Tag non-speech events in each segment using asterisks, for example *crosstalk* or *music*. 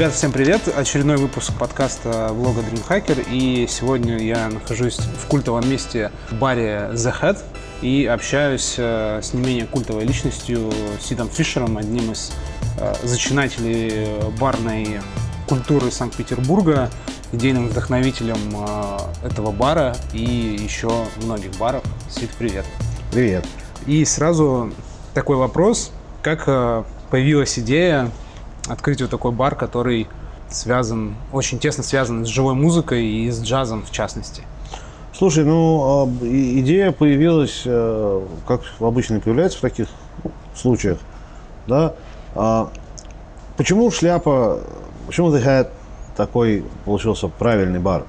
Ребята, всем привет! Очередной выпуск подкаста влога Dreamhacker. И сегодня я нахожусь в культовом месте в баре The Head и общаюсь э, с не менее культовой личностью Сидом Фишером, одним из э, зачинателей барной культуры Санкт-Петербурга, идейным вдохновителем э, этого бара и еще многих баров. Сид, привет! Привет! И сразу такой вопрос. Как появилась идея открыть вот такой бар, который связан, очень тесно связан с живой музыкой и с джазом в частности. Слушай, ну, идея появилась, э, как обычно появляется в таких случаях, да. А почему шляпа, почему The Hat такой получился правильный бар?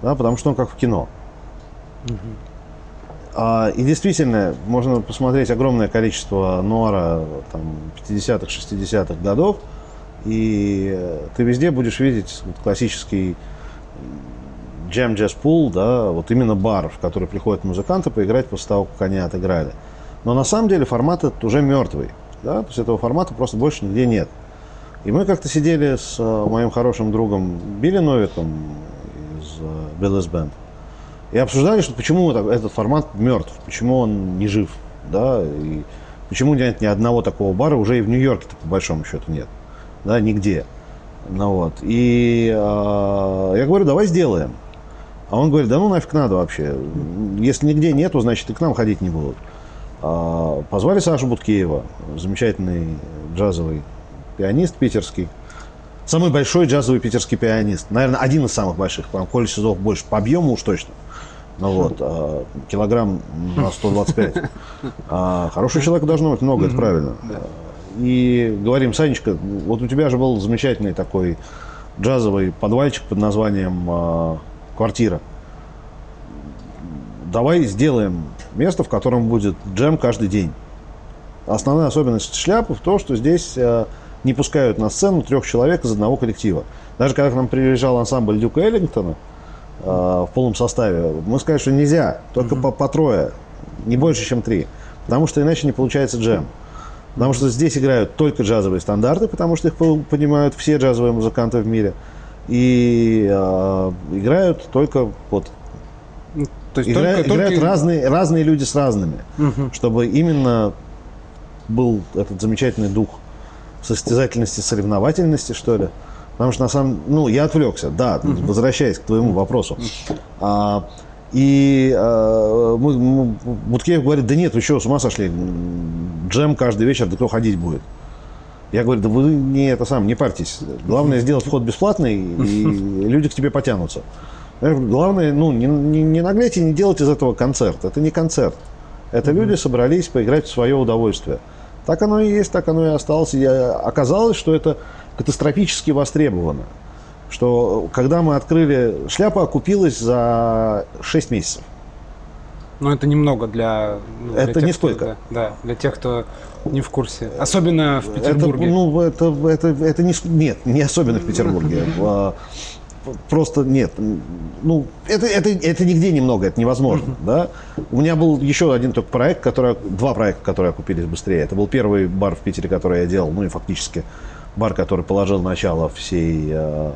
Да, потому что он как в кино. Угу. А, и действительно, можно посмотреть огромное количество там, 50-х, 60-х годов, и ты везде будешь видеть классический джем джаз пул, да, вот именно бар, в который приходят музыканты поиграть после того, как они отыграли. Но на самом деле формат этот уже мертвый, да, то есть этого формата просто больше нигде нет. И мы как-то сидели с э, моим хорошим другом Билли Новиком из Bill's Band, и обсуждали, что почему этот формат мертв, почему он не жив, да, и почему нет ни одного такого бара уже и в Нью-Йорке-то по большому счету нет, да, нигде. Ну вот. И э, я говорю, давай сделаем. А он говорит, да ну нафиг надо вообще. Если нигде нету, значит и к нам ходить не будут. А, позвали Сашу Буткеева, замечательный джазовый пианист питерский. Самый большой джазовый питерский пианист. Наверное, один из самых больших. По Коля Сизов больше по объему уж точно. Ну вот, а, килограмм на 125. А, хорошего человека должно быть много, это правильно. И говорим, Санечка, вот у тебя же был замечательный такой джазовый подвальчик под названием а, «Квартира». Давай сделаем место, в котором будет джем каждый день. Основная особенность шляпы в том, что здесь а, не пускают на сцену трех человек из одного коллектива. Даже когда к нам приезжал ансамбль Дюка Эллингтона, э, в полном составе, мы сказали, что нельзя, только mm-hmm. по, по трое, не больше, чем три. Потому что иначе не получается джем. Потому что здесь играют только джазовые стандарты, потому что их понимают все джазовые музыканты в мире. И э, играют только вот ну, то есть Игра, только, играют только... разные, разные люди с разными, угу. чтобы именно был этот замечательный дух состязательности, соревновательности, что ли. Потому что на самом ну, я отвлекся, да, возвращаясь к твоему вопросу. А, и а, мы, мы, Буткеев говорит, да нет, вы что, с ума сошли? Джем каждый вечер, да кто ходить будет? Я говорю, да вы не это сам, не парьтесь. Главное сделать вход бесплатный, и люди к тебе потянутся. Говорю, главное, ну, не, не, не нагляйте, не делайте из этого концерт. Это не концерт. Это люди собрались поиграть в свое удовольствие. Так оно и есть, так оно и осталось. И оказалось, что это катастрофически востребовано. Что когда мы открыли, шляпа окупилась за 6 месяцев. Но это немного для... Ну, это для тех, нисколько. Кто, да, да, для тех, кто не в курсе. Особенно в Петербурге. Это, ну, это, это, это не, нет, не особенно в Петербурге. *laughs* Просто нет. Ну, это, это, это нигде немного, это невозможно. Mm-hmm. Да? У меня был еще один только проект, который, два проекта, которые окупились быстрее. Это был первый бар в Питере, который я делал, ну и фактически бар, который положил начало всей э,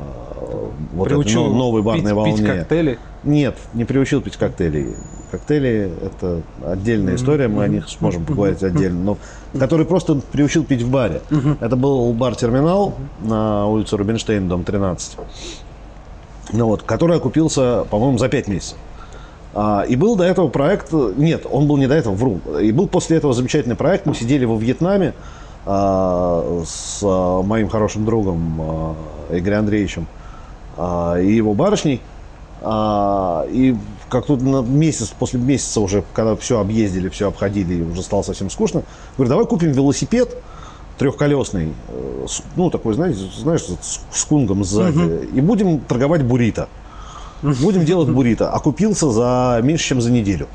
вот этой новой барной пить, волне. Пить коктейли? Нет, не приучил пить коктейли. Коктейли – это отдельная история, мы о них сможем поговорить отдельно. Но который просто приучил пить в баре. Это был бар-терминал на улице Рубинштейн, дом 13 ну, вот, который окупился, по-моему, за 5 месяцев. А, и был до этого проект, нет, он был не до этого, вру. И был после этого замечательный проект, мы сидели во Вьетнаме а, с а, моим хорошим другом а, Игорем Андреевичем а, и его барышней. А, и как тут на месяц, после месяца уже, когда все объездили, все обходили, и уже стало совсем скучно, говорю, давай купим велосипед, трехколесный, э, ну, такой, знаете, знаешь, с кунгом сзади, угу. и будем торговать буррито. Будем делать буррито. Окупился за меньше, чем за неделю.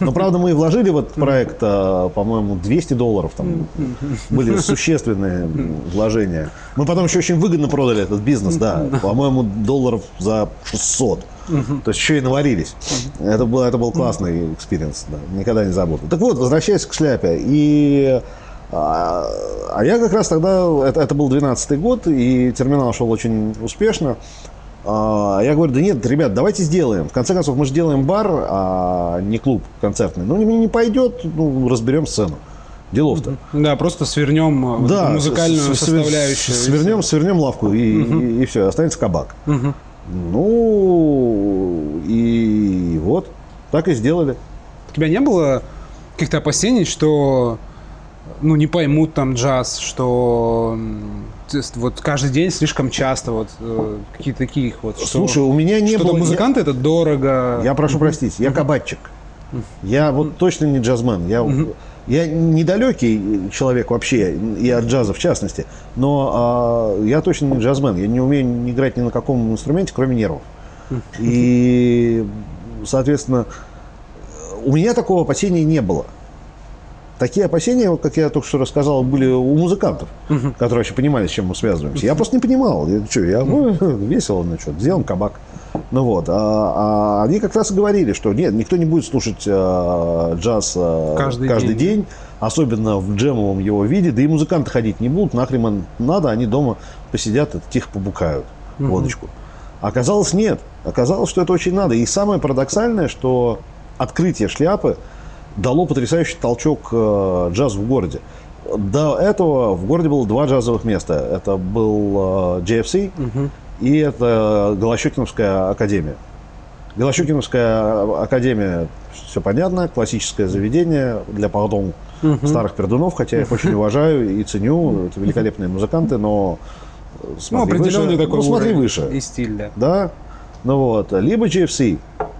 Но, правда, мы вложили в этот проект, э, по-моему, 200 долларов. Там были существенные вложения. Мы потом еще очень выгодно продали этот бизнес, да. По-моему, долларов за 600. То есть еще и наварились. Это был, это был классный experience, да. Никогда не забуду. Так вот, возвращаясь к шляпе. И А, а я как раз тогда, это, это был 12 год, и терминал шел очень успешно. А, я говорю, да нет, ребят, давайте сделаем. В конце концов, мы же делаем бар, а не клуб концертный. Ну, не, не пойдет, ну, разберем сцену. Делов-то. Да, просто свернем э, Да, музыкальную составляющую. Свернем, свернем лавку, и, и, все, останется кабак. Мгм. Ну, и вот, так и сделали. У тебя не было каких-то опасений, что ну, не поймут там джаз, что есть вот каждый день слишком часто вот э, какие-то таких вот. Что, Слушай, у меня не было... для музыканта это дорого. Я, я прошу простить, я кабачик. Я вот точно не джазмен. Я, я недалекий человек вообще, и от джаза в частности, но а, я точно не джазмен. Я не умею играть ни на каком инструменте, кроме нервов. И, соответственно, у меня такого опасения не было. Такие опасения, как я только что рассказал, были у музыкантов, которые вообще понимали, с чем мы связываемся. Я просто не понимал. Я, что, я ну, *laughs* весело, ну что, сделаем кабак. Ну вот, а, а они как раз и говорили, что нет, никто не будет слушать э, джаз э, Каждый день. день. особенно в джемовом его виде, да и музыканты ходить не будут, нахрен надо, они дома посидят и тихо побукают водочку. Оказалось, нет. Оказалось, что это очень надо. И самое парадоксальное, что открытие шляпы дало потрясающий толчок э, джазу в городе. До этого в городе было два джазовых места. Это был э, JFC и это Голощекиновская академия. Голощекиновская академия, все понятно, классическое заведение для пардон старых пердунов, хотя я их очень уважаю и ценю. Это великолепные музыканты, но э, ну, смотри определенный выше. такой Ну, смотри выше и стиль, да. да, ну вот, либо GFC, а,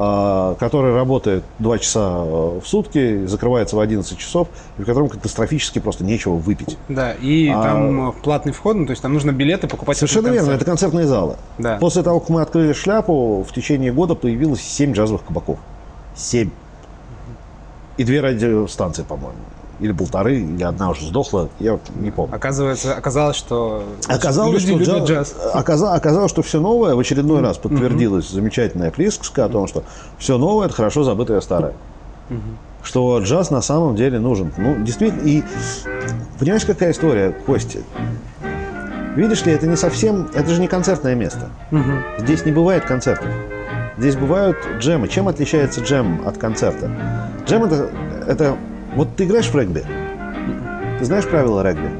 который работает 2 часа э, в сутки, закрывается в 11 часов, и в котором катастрофически просто нечего выпить. Да, и А- там э, платный вход, ну, то есть там нужно билеты покупать. Совершенно верно, это концертные залы. Да. После того, как мы открыли шляпу, в течение года появилось 7 джазовых кабаков. 7. И две радиостанции, по-моему. Или полторы, или одна уже сдохла, я вот не помню. Оказывается, оказалось, что Оказалось, люди что любят джаз, джаз. оказа- оказалось, что все новое в очередной раз подтвердилась замечательная присказка о том, что все новое это хорошо забытое старое. Что джаз на самом деле нужен. Ну, действительно, и понимаешь, какая история, Костя? Видишь ли, это не совсем, это же не концертное место. Мгм. Здесь не бывает концертов. Здесь бывают джемы. Чем отличается джем от концерта? Джем это, это вот ты играешь в регби. Ты знаешь правила регби?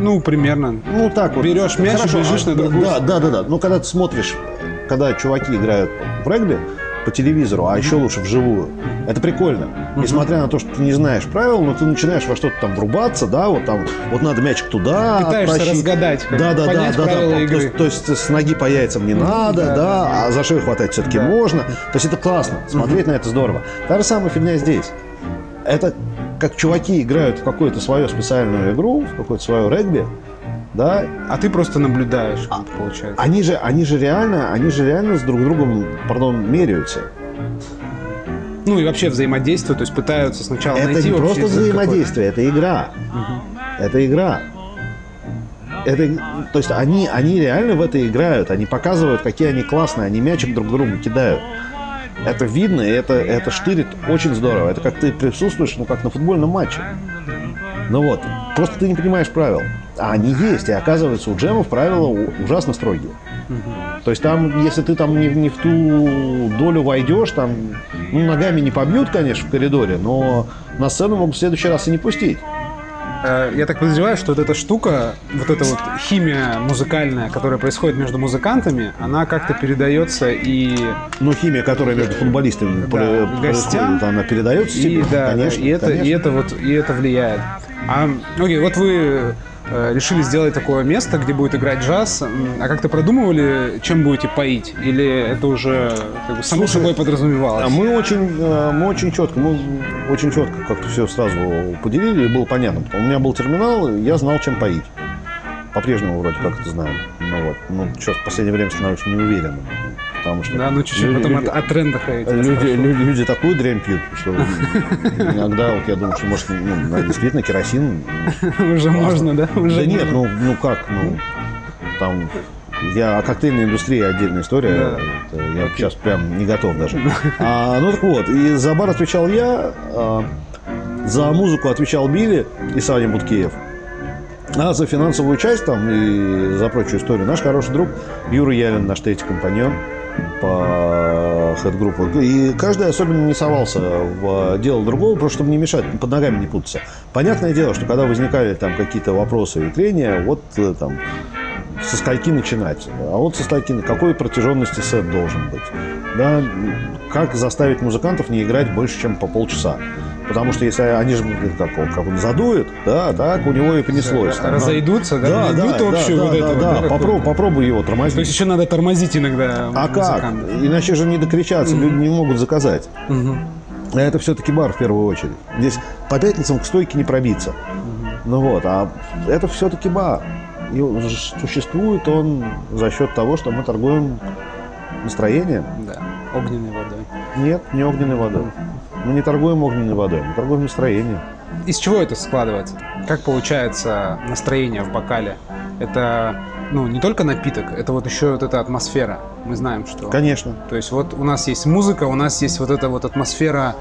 Ну, примерно. Ну так вот. Берешь мяч и Хорошо, бежишь а, на другую Да, да, да, да. Но когда ты смотришь, когда чуваки играют в регби по телевизору, а еще лучше вживую, это прикольно. Несмотря на то, что ты не знаешь правил, но ты начинаешь во что-то там врубаться, да, вот там, вот надо мячик туда Пытаешься оттащить. разгадать, как да, да, да, да, да. правила То игры. есть- То есть с ноги по яйцам не надо, да, да, да, а за шею хватать все-таки Да. можно. То есть это классно, смотреть на это здорово. Та же самая фигня здесь. Это как чуваки играют в какую-то свою специальную игру, в какое-то свое регби, да, А ты просто наблюдаешь, это получается. они же, они же реально, они же реально с друг другом, пардон, меряются. Ну и вообще взаимодействуют, то есть пытаются сначала это найти не общий просто взаимодействие, это игра. Это игра. Это, то есть они, они реально в это играют, они показывают, какие они классные, они мячик друг другу кидают. Это видно, и это, это штырит очень здорово. Это как ты присутствуешь, ну, как на футбольном матче. Ну вот, просто ты не понимаешь правил. А они есть, и оказывается, у джемов правила ужасно строгие. То есть там, если ты там не, в- не в ту долю войдешь, там, ну, ногами не побьют, конечно, в коридоре, но на сцену могут в следующий раз и не пустить. Э, Я так подозреваю, что вот эта штука, вот эта вот химия музыкальная, которая происходит между музыкантами, она как-то передается и, Ну, химия, которая между футболистами про- гостям. она передается и тебе, да, конечно, и это, конечно. и это вот, и это влияет. А, окей, вот вы решили сделать такое место, где будет играть джаз. А как-то продумывали, чем будете поить? Или это уже как бы, само Слушай, собой подразумевалось? А мы очень, э, мы очень четко, мы очень четко как-то все сразу поделили, и было понятно. У меня был терминал, я знал, чем поить. По-прежнему вроде как это знаю. Ну вот, ну что, в последнее время становится неуверенным. Потому что Да, ну чуть-чуть люди- потом люди- от, от тренда ходить. Люди, люди, люди такую дрянь пьют, что иногда вот я думаю, что может ну, надо действительно керосин. *laughs* Уже можно, да? Уже Да нет, ну, ну как, ну там я о коктейльной индустрии отдельная история. Да. Это я сейчас прям не готов даже. А, ну так вот, и за бар отвечал я. а, За музыку отвечал Билли и Саня Буткеев. А за финансовую часть там и за прочую историю наш хороший друг Юра Ялин, наш третий компаньон по хед-группу. И каждый особенно не совался в дело другого, просто чтобы не мешать, под ногами не путаться. Понятное дело, что когда возникали там какие-то вопросы и трения, вот э, там со скольки начинать, а вот со скольки, какой протяженности сет должен быть, да, как заставить музыкантов не играть больше, чем по полчаса. Потому что если они же как, он, как он задует, да, так у него и понеслось. Да, разойдутся, да, да, найдут да, общую да, вот да, эту да, да, попробуй, попробуй его тормозить. То есть еще надо тормозить иногда а как? музыкантов. Иначе же не докричаться, люди не могут заказать. А это все-таки бар в первую очередь. Здесь по пятницам к стойке не пробиться. Ну вот, а это все-таки бар. И существует он за счет того, что мы торгуем настроением. Да, огненной водой. Нет, не огненной водой. Мы не торгуем огненной водой, мы торгуем настроением. Из чего это складывается? Как получается настроение в бокале? Это ну, не только напиток, это вот еще вот эта атмосфера. Мы знаем, что... Конечно. То есть вот у нас есть музыка, у нас есть вот эта вот атмосфера,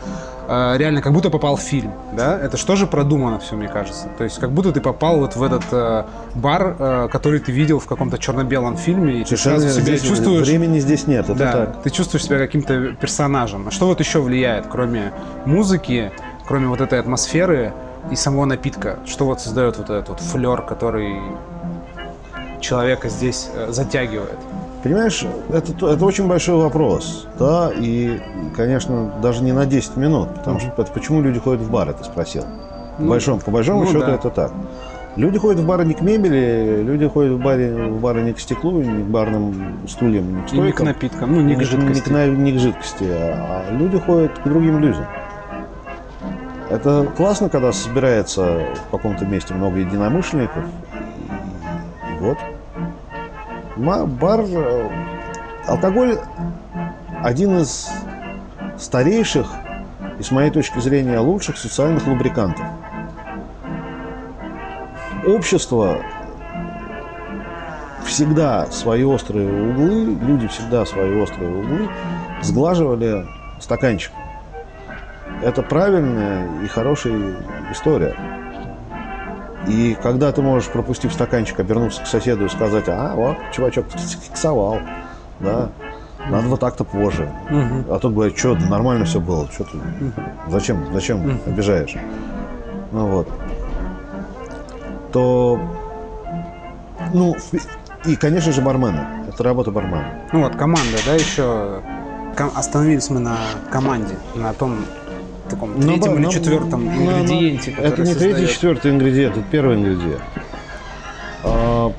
э, реально как будто попал в фильм, да? Это что же продумано все, мне кажется. То есть как будто ты попал вот в этот э, бар, э, который ты видел в каком-то черно-белом фильме, и ты Совершенно сразу себя здесь чувствуешь... Времени здесь нет, это да, так. ты чувствуешь себя каким-то персонажем. А что вот еще влияет, кроме музыки, кроме вот этой атмосферы и самого напитка? Что вот создает вот этот вот флер, который человека здесь э, затягивает? Понимаешь, это, это очень большой вопрос, да, и, конечно, даже не на 10 минут, потому что это почему люди ходят в бары, ты спросил. По Ну, большому, по большому ну счету да. это так. Люди ходят в бары не к мебели, люди ходят в, баре, в бары не к стеклу, не к барным стульям, не к И не к стойкам. напиткам, ну не к Не жидкости. к, на- не к жидкости, а а люди ходят к другим людям. Это классно, когда собирается в каком-то месте много единомышленников. Ма- Бар, э, алкоголь один из старейших и, с моей точки зрения, лучших социальных лубрикантов. Общество всегда свои острые углы, люди всегда свои острые углы сглаживали стаканчик. Это правильная и хорошая история. И когда ты можешь, пропустив стаканчик, обернуться к соседу и сказать, а, вот, чувачок, ты киксовал, да, надо вот так-то позже. Мгм. А тут говорят, что, нормально все было, что ты, зачем, зачем обижаешь? Ну вот. То, ну, и, конечно же, бармены. Это работа бармена. Ну вот, команда, да, еще остановились мы на команде, на том таком На третьем ба- или на- четвертом на- ингредиенте, на- который Это не создает- третий, четвертый ингредиент, это первый ингредиент. А,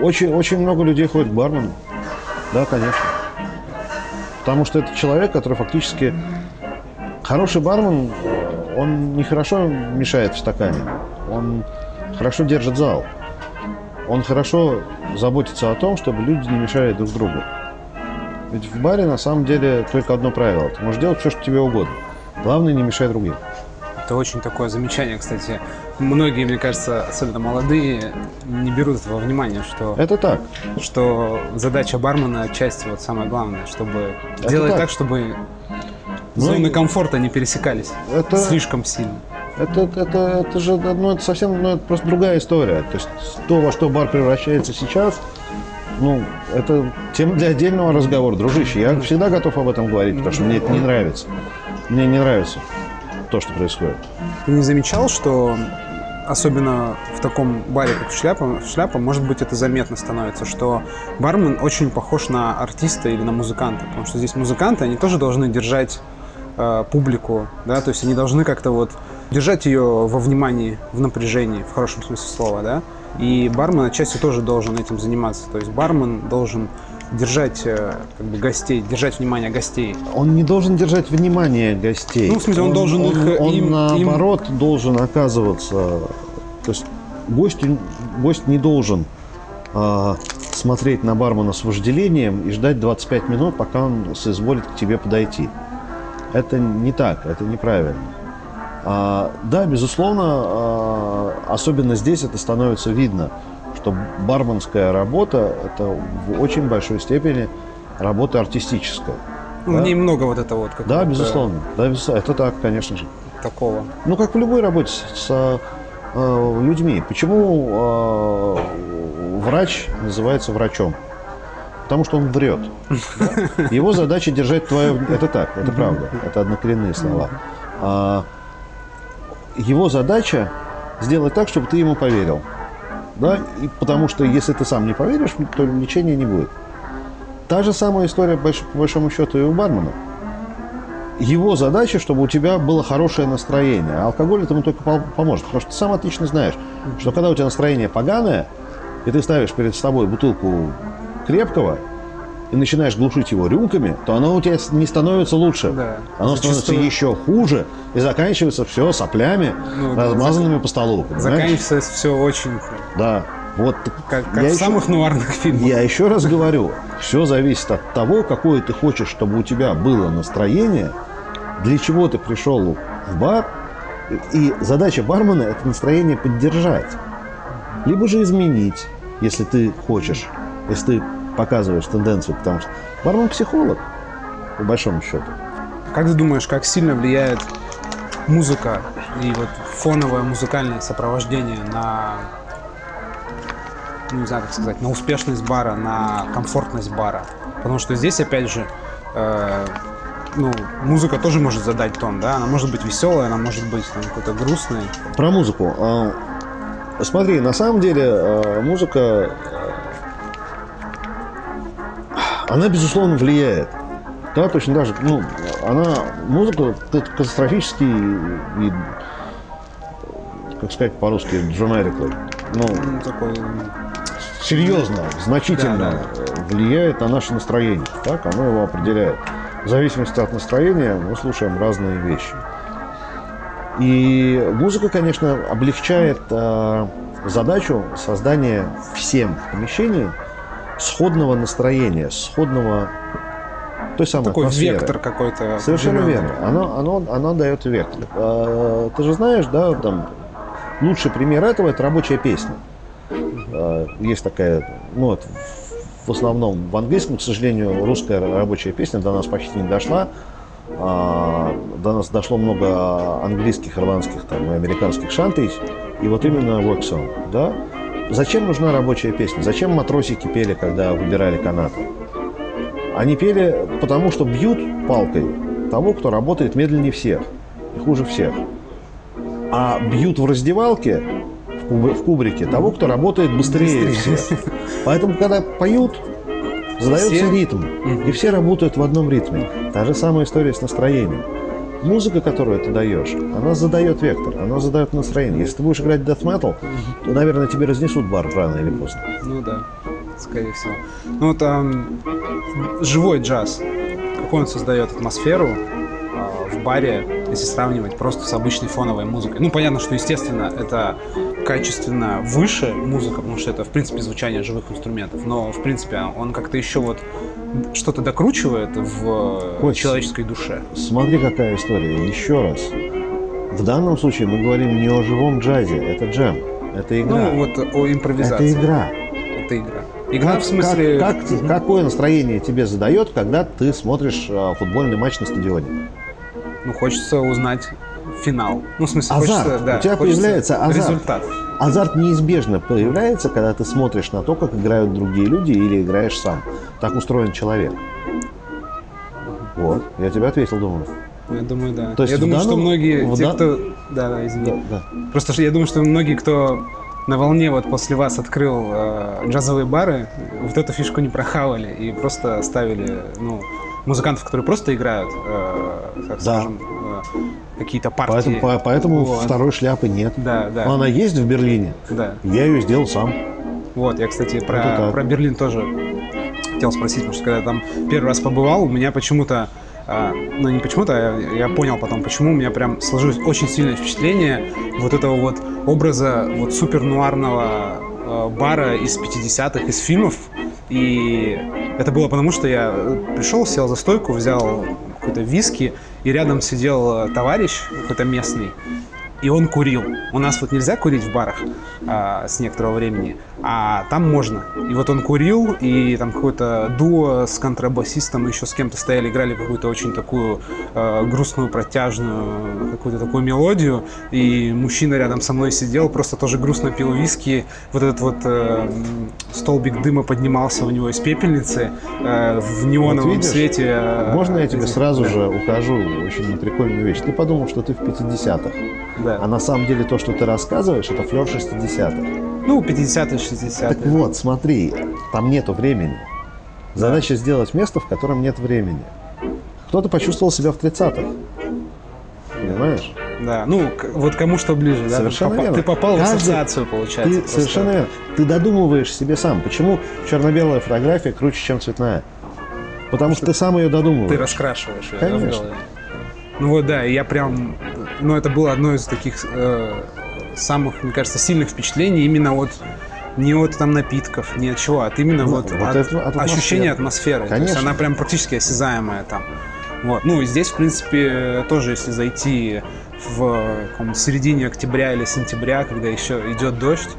очень, очень много людей ходит к бармену. Да, конечно. Потому что это человек, который фактически... Хороший бармен, он не хорошо мешает в стакане. Он хорошо держит зал. Он хорошо заботится о том, чтобы люди не мешали друг другу. Ведь в баре на самом деле только одно правило. Ты можешь делать все, что тебе угодно. Главное, не мешай другим. Это очень такое замечание, кстати. Многие, мне кажется, особенно молодые, не берут этого внимания, что, Это так. что задача бармена отчасти вот самое главное, чтобы Это делать так. так, чтобы Ну, зоны комфорта не пересекались Это- слишком сильно. Это, это, это же ну, это совсем ну, это просто другая история. То есть то, во что бар превращается сейчас, ну, это тема для отдельного разговора. Дружище, я всегда готов об этом говорить, потому что мне это не нравится. Мне не нравится то, что происходит. Ты не замечал, что особенно в таком баре, как шляпа, шляпа, может быть, это заметно становится, что бармен очень похож на артиста или на музыканта, потому что здесь музыканты, они тоже должны держать э, публику, да, то есть они должны как-то вот держать ее во внимании, в напряжении, в хорошем смысле слова, да, и бармен отчасти тоже должен этим заниматься, то есть бармен должен держать э, как бы гостей, держать внимание гостей. Он не должен держать внимание гостей. Ну, в смысле, он должен их, э, Он, им- наоборот должен оказываться... То есть гость, гость не должен а, смотреть на бармена с вожделением и ждать 25 минут, пока он соизволит к тебе подойти. Это не так, это неправильно. А, да, безусловно, а, особенно здесь это становится видно, что барменская работа – это в очень большой степени работа артистическая. Ну, Да. В ней много вот этого вот Да, безусловно. Да, безусловно. Это так, конечно же. такого? Ну, как в любой работе с, с э, людьми. Почему э, врач называется врачом? Потому что он врет. *laughs* Его задача держать твое... Это так, это правда. Это однокоренные слова. Его задача сделать так, чтобы ты ему поверил. Да? И потому что если ты сам не поверишь, то лечения не будет. Та же самая история, по большому счету, и у бармена. Его задача, чтобы у тебя было хорошее настроение. А алкоголь этому только поможет. Потому что ты сам отлично знаешь, что когда у тебя настроение поганое, и ты ставишь перед собой бутылку крепкого, и начинаешь глушить его рюмками, то оно у тебя не становится лучше. Да. Оно Зачастую... становится еще хуже и заканчивается все соплями, ну, размазанными зак... по столу. Понимаешь? Заканчивается все очень... Да. Вот, как, как в еще, самых нуарных фильмах. Я еще раз говорю, все зависит от того, какое ты хочешь, чтобы у тебя было настроение, для чего ты пришел в бар, и задача бармена – это настроение поддержать. Либо же изменить, если ты хочешь, если ты показываешь тенденцию, потому что бармен психолог, по большому счету. Как ты думаешь, как сильно влияет музыка и вот фоновое музыкальное сопровождение на, ну, не знаю, как сказать, на успешность бара, на комфортность бара? Потому что здесь, опять же, э, ну, музыка тоже может задать тон, да? Она может быть веселая, она может быть там, какой-то грустной. Про музыку. А, смотри, на самом деле а, музыка она, безусловно, влияет. Да, точно так же, ну, она, музыка катастрофически и, как сказать по-русски, dramatically, ну, ну такой... серьезно, значительно да, да. влияет на наше настроение. Так, оно его определяет. В зависимости от настроения мы слушаем разные вещи. И музыка, конечно, облегчает э, задачу создания всем в помещении сходного настроения, сходного той самой Такой атмосферы. вектор какой-то. Совершенно верно. Оно, оно, оно дает вектор. А, ты же знаешь, да, там лучший пример этого это рабочая песня. А, есть такая, ну вот, в основном в английском, к сожалению, русская рабочая песня до нас почти не дошла. А, до нас дошло много английских, ирландских там, и американских шантей, и вот именно work song, да, Зачем нужна рабочая песня? Зачем матросики пели, когда выбирали канаты? Они пели потому, что бьют палкой того, кто работает медленнее всех и хуже всех. А бьют в раздевалке, в, кубрике, того, кто работает быстрее, быстрее. всех. Поэтому, когда поют, задается все? ритм, и все работают в одном ритме. Та же самая история с настроением музыка, которую ты даешь, она задает вектор, она задает настроение. Если ты будешь играть death metal, то, наверное, тебе разнесут бар рано или поздно. Ну да, скорее всего. Ну там живой джаз, какой он создает атмосферу э, в баре, если сравнивать просто с обычной фоновой музыкой. Ну, понятно, что, естественно, это качественно выше музыка, потому что это, в принципе, звучание живых инструментов. Но, в принципе, он как-то еще вот что-то докручивает в Коть, человеческой душе. Смотри, какая история. Еще раз. В данном случае мы говорим не о живом джазе, это джем, это игра. Ну, вот о импровизации. Это игра. Это игра. Игра как, в смысле... Как, как. Какое настроение тебе задает, когда ты смотришь а, футбольный матч на стадионе? Ну, хочется узнать финал. Ну, в смысле, азарт. хочется, да, У тебя появляется азарт. результат. Азарт неизбежно появляется, когда ты смотришь на то, как играют другие люди или играешь сам. Так устроен человек. Вот, я тебе ответил, думаю. Я думаю, да. То есть я думаю, данном, что многие, те, дан... кто... Да, да, извини. Да, да. Просто я думаю, что многие, кто на волне вот после вас открыл э, джазовые бары, вот эту фишку не прохавали и просто ставили, ну, музыкантов, которые просто играют, э, так да. скажем, э, какие-то партии. Поэтому, по, поэтому вот. второй шляпы нет. Да, да. Но она есть в Берлине. Да. Я ее сделал сам. Вот, я, кстати, про, про Берлин тоже хотел спросить, потому что когда я там первый раз побывал, у меня почему-то а, ну не почему-то, а я, я понял потом, почему у меня прям сложилось очень сильное впечатление вот этого вот образа вот супер нуарного э, бара из 50-х, из фильмов. И это было потому, что я пришел, сел за стойку, взял какой-то виски, и рядом сидел товарищ какой-то местный. И он курил. У нас вот нельзя курить в барах а, с некоторого времени, а там можно. И вот он курил, и там какое-то дуо с контрабасистом еще с кем-то стояли, играли какую-то очень такую э, грустную, протяжную, какую-то такую мелодию, и мужчина рядом со мной сидел, просто тоже грустно пил виски, вот этот вот э, столбик дыма поднимался у него из пепельницы э, в неоновом Вот видишь? свете. э, Можно я тебе сразу да. же укажу очень прикольную вещь? Ты подумал, что ты в 50-х. Да. А на самом деле то, что ты рассказываешь, это флер 60-х. Ну, 50-е, 60-е. Так вот, смотри, там нету времени. Задача сделать место, в котором нет времени. Кто-то почувствовал себя в 30-х. Понимаешь? Да, ну, вот кому что ближе, да? Совершенно ты, верно. ты попал в Каждый- ассоциацию, получается. Ты совершенно верно. Ты додумываешь себе сам. Почему черно-белая фотография круче, чем цветная? Потому что ты сам ее додумываешь. Ты раскрашиваешь ее да, в Конечно. голове. Ну вот, да, я прям... Ну, это было одно из таких э, самых, мне кажется, сильных впечатлений именно от не от там напитков, не от чего, а от именно Ну, вот, вот от, от ощущения атмосферы. атмосферы. То есть Конечно. она прям практически осязаемая там. Вот. Ну и здесь, в принципе, тоже, если зайти в каком середине октября или сентября, когда еще идет дождь,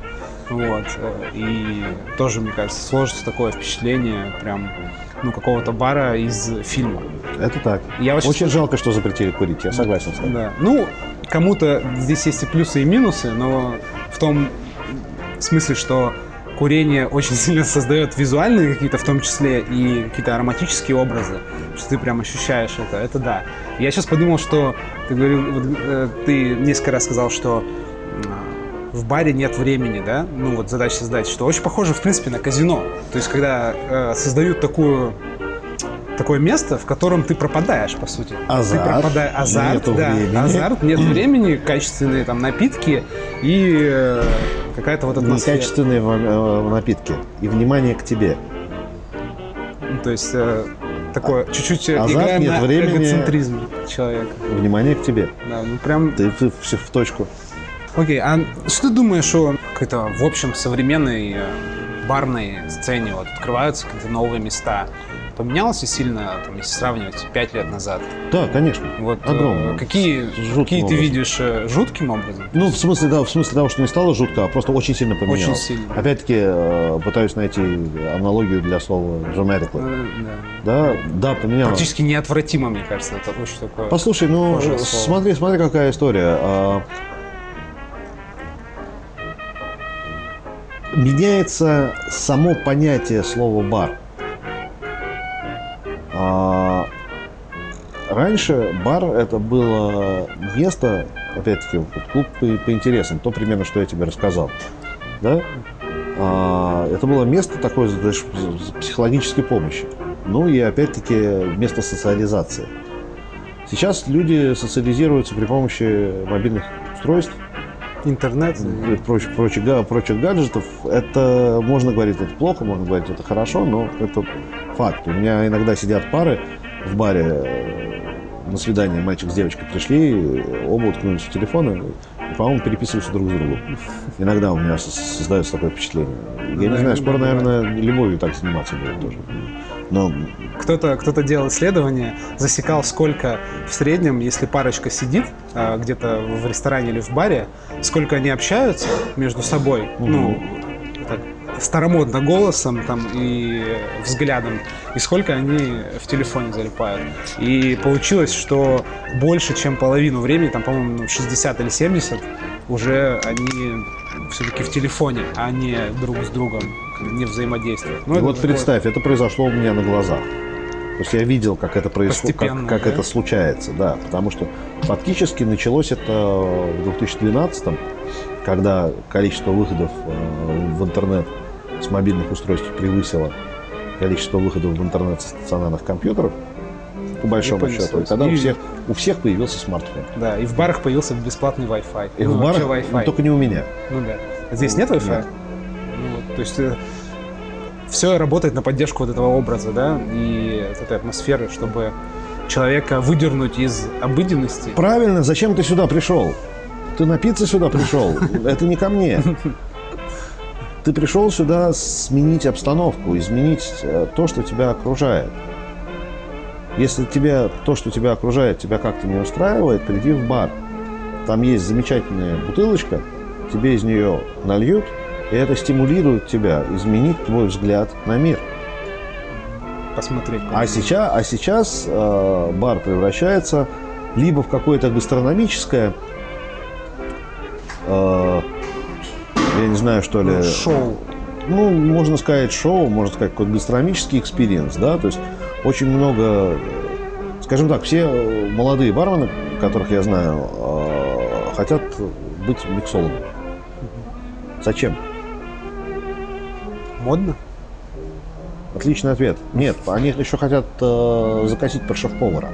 вот, э, и тоже, мне кажется, сложится такое впечатление прям ну, какого-то бара из фильма. Это так. Я Очень щас- жалко, что запретили курить. Я согласен с тобой. Да. Ну, кому-то здесь есть и плюсы, и минусы, но в том смысле, что курение очень *laughs* сильно создает визуальные какие-то, в том числе, и какие-то ароматические образы, что ты прям ощущаешь это, это да. Я сейчас подумал, что ты говорил, вот, э, ты несколько раз сказал, что в баре нет времени, да? Ну вот задача создать, что очень похоже, в принципе, на казино. То есть, когда э, создают такую такое место, в котором ты пропадаешь, по сути. Азарт, Ты пропадаешь. Азарт, нету да. времени. Азарт, нет времени, качественные там напитки и э, какая-то вот атмосфера. Некачественные э, напитки. И внимание к тебе. Ну, То есть э, такое чуть-чуть э, Азарт, играем нет на времени. эгоцентризм человека. Внимание к тебе. Да, ну прям Ты, ты все в точку. Окей, а что ты думаешь о какой-то, в общем, современной э, барной сцене? Вот открываются какие-то новые места. Поменялось ли сильно, там, если сравнивать, пять лет назад? Да, конечно. Вот э, Огромно. какие, Жутким какие ты видишь э, жутким образом? Ну, в смысле, да, в смысле того, что не стало жутко, а просто очень сильно поменялось. Очень сильно. Опять-таки, пытаюсь найти аналогию для слова dramatically. Да. Да, да, поменялось. Практически неотвратимо, мне кажется, это очень такое. Послушай, ну, смотри, смотри, какая история. Меняется само понятие слова «бар». А, Раньше бар – это было место, опять-таки, вот клуб по, по интересам, то примерно, что я тебе рассказал. Да? А, Это было место такое, знаешь, психологической помощи. Ну и опять-таки место социализации. Сейчас люди социализируются при помощи мобильных устройств Интернет. и прочих, прочих, прочих гаджетов. Это можно говорить, это плохо, можно говорить, это хорошо, но это факт. У меня иногда сидят пары в баре э, на свидание, мальчик с девочкой пришли, оба уткнулись в телефоны и, по-моему, переписываются друг с другом. Иногда у меня со- создается такое впечатление. Я не знаю, скоро, наверное, любовью так заниматься будет тоже. Но Кто-то кто делал исследование, засекал, сколько в среднем, если парочка сидит а, где-то в ресторане или в баре, сколько они общаются между собой, ну, так, старомодно голосом там и взглядом, и сколько они в телефоне залипают. И получилось, что больше, чем половину времени, там, по-моему, ну, 60 или 70, уже они все-таки в телефоне, а не друг с другом не взаимодействуют. Ну, вот такое- представь, это произошло у меня на глазах. То есть я видел, как это происходит, как, как да? это случается, да. Потому что фактически началось это в 2012 когда количество выходов э, в интернет с мобильных устройств превысило количество выходов в интернет с стационарных компьютеров, по большому понеслось. счету. И тогда у И- всех, у всех появился смартфон. Да, и в барах появился бесплатный Wi-Fi. И Ну, в барах, Wi-Fi. только не у меня. Ну да. А Здесь нет Wi-Fi? Нет. Ну вот, то есть все работает на поддержку вот этого образа, да, и вот этой атмосферы, чтобы человека выдернуть из обыденности. Правильно, зачем ты сюда пришел? Ты напиться сюда пришел. *laughs* Это не ко мне. Ты пришел сюда сменить обстановку, изменить э, то, что тебя окружает. Если тебя то, что тебя окружает, тебя как-то не устраивает, приди в бар. там есть замечательная бутылочка, тебе из нее нальют, и это стимулирует тебя изменить твой взгляд на мир. Посмотреть. А сейчас, а сейчас э, бар превращается либо в какое-то гастрономическое, э, я не знаю, что ли, Шоу. ну, можно сказать, шоу, можно сказать, какой-то гастрономический experience, да, то есть очень много, скажем так, все э, молодые бармены, которых я знаю, э, хотят быть миксологами. Зачем? Модно? Отличный ответ. Нет, они еще хотят э, закосить под шеф-повара.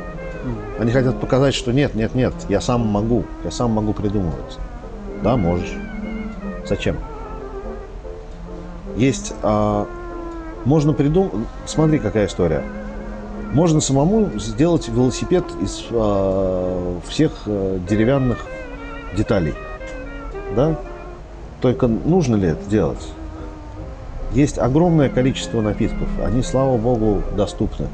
Они хотят показать, что нет, нет, нет, я сам могу, я сам могу придумывать. Да, можешь. Зачем? Есть, а, можно придумать, смотри, какая история. Можно самому сделать велосипед из а, всех а, деревянных деталей. Да? Только нужно ли это делать? Есть огромное количество напитков. Они, слава богу, доступны.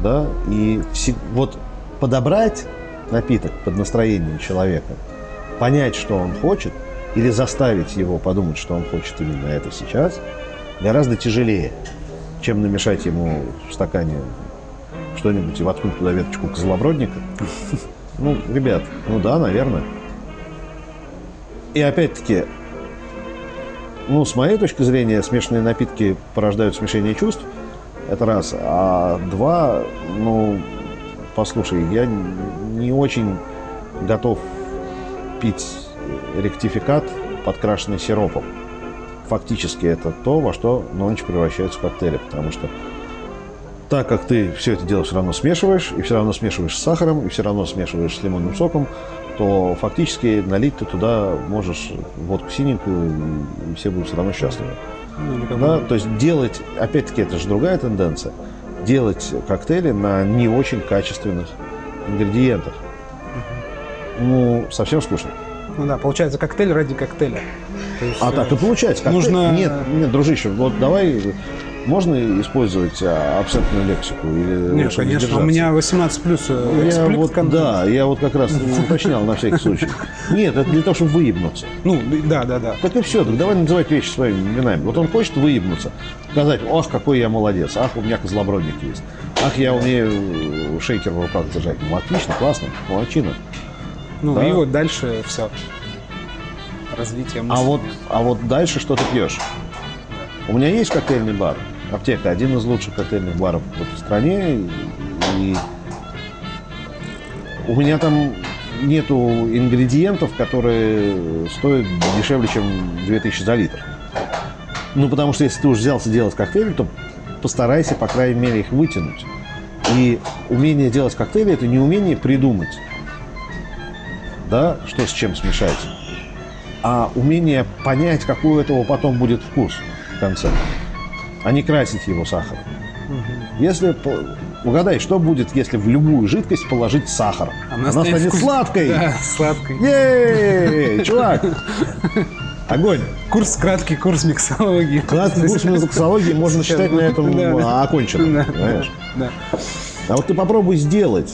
Да? И все- вот подобрать напиток под настроение человека, понять, что он хочет, или заставить его подумать, что он хочет именно это сейчас, гораздо тяжелее, чем намешать ему в стакане что-нибудь и воткнуть туда веточку козловродника. *laughs* Ну, ребят, ну да, наверное. И опять-таки, ну, с моей точки зрения, смешанные напитки порождают смешение чувств. Это раз. А два, ну, послушай, я не очень готов пить ректификат, подкрашенный сиропом. Фактически это то, во что на ночь превращаются коктейли, потому что так как ты все это дело все равно смешиваешь, и все равно смешиваешь с сахаром, и все равно смешиваешь с лимонным соком, то фактически налить ты туда можешь водку синенькую, и все будут все равно счастливы. Ну, Да, то есть делать, опять-таки, это же другая тенденция, делать коктейли на не очень качественных ингредиентах. Ну, совсем скучно. Ну да, получается коктейль ради коктейля. Есть, А э, так и получается. коктейль- нужно- Нет, нет, дружище, вот давай, можно использовать а, абсентную лексику? Или Нет, конечно, у меня 18 плюс э, Я экспликт вот, контент. да, я вот как раз *laughs* уточнял на всякий случай. Нет, это для того, чтобы выебнуться. Ну, да, да, да. Так и все, так давай называть вещи своими именами. Вот он хочет выебнуться, сказать, ах, какой я молодец, ах, у меня козлобродник есть, ах, я умею э, шейкер в руках держать. Ну, отлично, классно, молодчина. Ну, Да. и вот дальше все. Развитие мысли. А вот, а вот дальше что ты пьешь? У меня есть коктейльный бар, аптека, один из лучших коктейльных баров в стране. И, у меня там нету ингредиентов, которые стоят дешевле, чем 2000 за литр. Ну, потому что если ты уж взялся делать коктейли, то постарайся, по крайней мере, их вытянуть. И умение делать коктейли – это не умение придумать, да, что с чем смешать, а умение понять, какой у этого потом будет вкус в конце, а не красить его сахаром. Если по- угадай, что будет, если в любую жидкость положить сахар? Она, станет вкус- сладкой. *laughs* Да, сладкой. Ей, чувак! *laughs* Огонь! Курс, краткий курс миксологии. Краткий курс музыкологии можно Сейчас, считать на этом да, а, оконченным, Да, понимаешь? да. А вот ты попробуй сделать